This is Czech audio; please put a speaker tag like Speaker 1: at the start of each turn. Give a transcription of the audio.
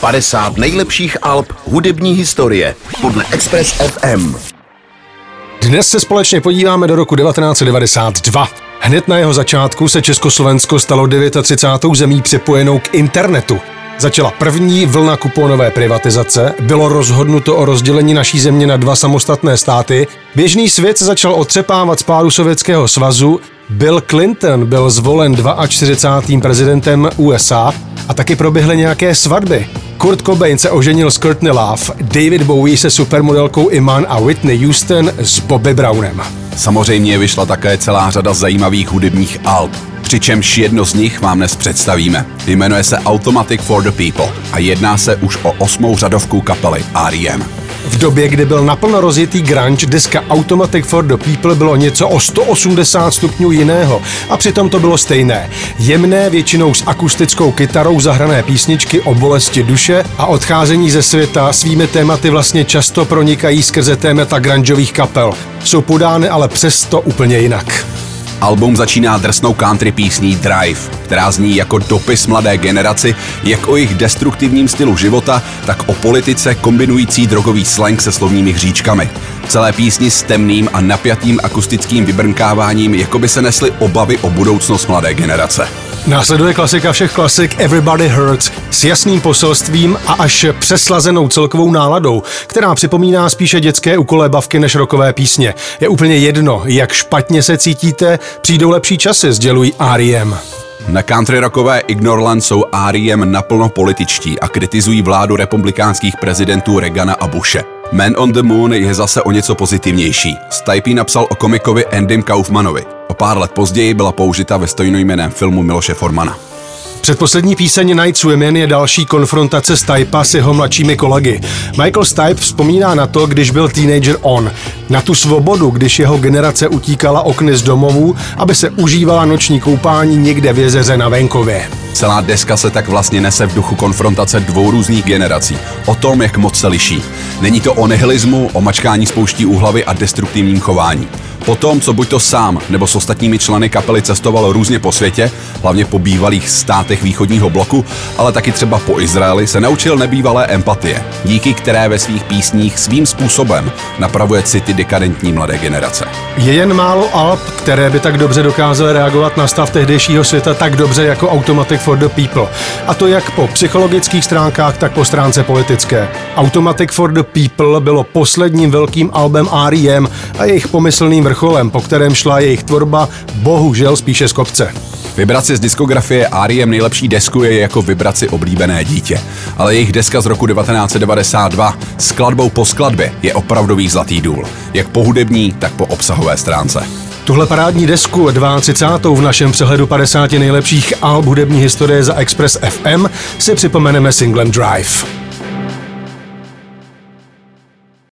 Speaker 1: 50 nejlepších alb hudební historie podle Express FM.
Speaker 2: Dnes se společně podíváme do roku 1992. Hned na jeho začátku se Československo stalo 39. zemí připojenou k internetu. Začala první vlna kuponové privatizace, bylo rozhodnuto o rozdělení naší země na dva samostatné státy, běžný svět se začal otřepávat z pádu Sovětského svazu, Bill Clinton byl zvolen 42. prezidentem USA a taky proběhly nějaké svatby. Kurt Cobain se oženil s Courtney Love, David Bowie se supermodelkou Iman a Whitney Houston s Bobby Brownem.
Speaker 3: Samozřejmě vyšla také celá řada zajímavých hudebních alb, přičemž jedno z nich vám dnes představíme. Jmenuje se Automatic for the People a jedná se už o osmou řadovku kapely R.E.M.
Speaker 2: V době, kdy byl naplno rozjetý grunge, deska Automatic for the People bylo něco o 180 stupňů jiného a přitom to bylo stejné. Jemné, většinou s akustickou kytarou zahrané písničky o bolesti duše a odcházení ze světa svými tématy vlastně často pronikají skrze témata grungeových kapel. Jsou podány ale přesto úplně jinak.
Speaker 3: Album začíná drsnou country písní Drive, která zní jako dopis mladé generaci, jak o jejich destruktivním stylu života, tak o politice kombinující drogový slang se slovními hříčkami. Celé písni s temným a napjatým akustickým vybrnkáváním, jako by se nesly obavy o budoucnost mladé generace.
Speaker 2: Následuje klasika všech klasik Everybody Hurts s jasným poselstvím a až přeslazenou celkovou náladou, která připomíná spíše dětské ukolébavky než rokové písně. Je úplně jedno, jak špatně se cítíte, přijdou lepší časy, sdělují R.E.M.
Speaker 3: Na country rockové Ignorland jsou R.E.M. naplno političtí a kritizují vládu republikánských prezidentů Reagana a Bushe. Man on the Moon je zase o něco pozitivnější. Stipe napsal o komikovi Andym Kaufmanovi. O pár let později byla použita ve stojnojmeném filmu Miloše Formana.
Speaker 2: Předposlední píseň Night Women je další konfrontace Stipa s jeho mladšími kolegy. Michael Stipe vzpomíná na to, když byl teenager on. Na tu svobodu, když jeho generace utíkala okny z domovů, aby se užívala noční koupání někde v jezeře na venkově.
Speaker 3: Celá deska se tak vlastně nese v duchu konfrontace dvou různých generací. O tom, jak moc se liší. Není to o nihilismu, o mačkání spouští úhlavy a destruktivním chování. Po tom, co buď to sám nebo s ostatními členy kapely cestoval různě po světě, hlavně po bývalých státech východního bloku, ale taky třeba po Izraeli, se naučil nebývalé empatie, díky které ve svých písních svým způsobem napravuje city dekadentní mladé generace.
Speaker 2: Je jen málo alb, které by tak dobře dokázaly reagovat na stav tehdejšího světa tak dobře jako Automatic for the People. A to jak po psychologických stránkách, tak po stránce politické. Automatic for the People bylo posledním velkým albem R.E.M. a jejich pomyslným vrcholem, po kterém šla jejich tvorba bohužel spíše z kopce.
Speaker 3: Vibrace z diskografie R.E.M. nejlepší desku je jako vibraci oblíbené dítě. Ale jejich deska z roku 1992 skladbou po skladbě je opravdový zlatý důl. Jak po hudební, tak po obsahové stránce.
Speaker 2: Tuhle parádní desku 32. v našem přehledu 50 nejlepších alb hudební historie za Express FM si připomeneme singlem Drive.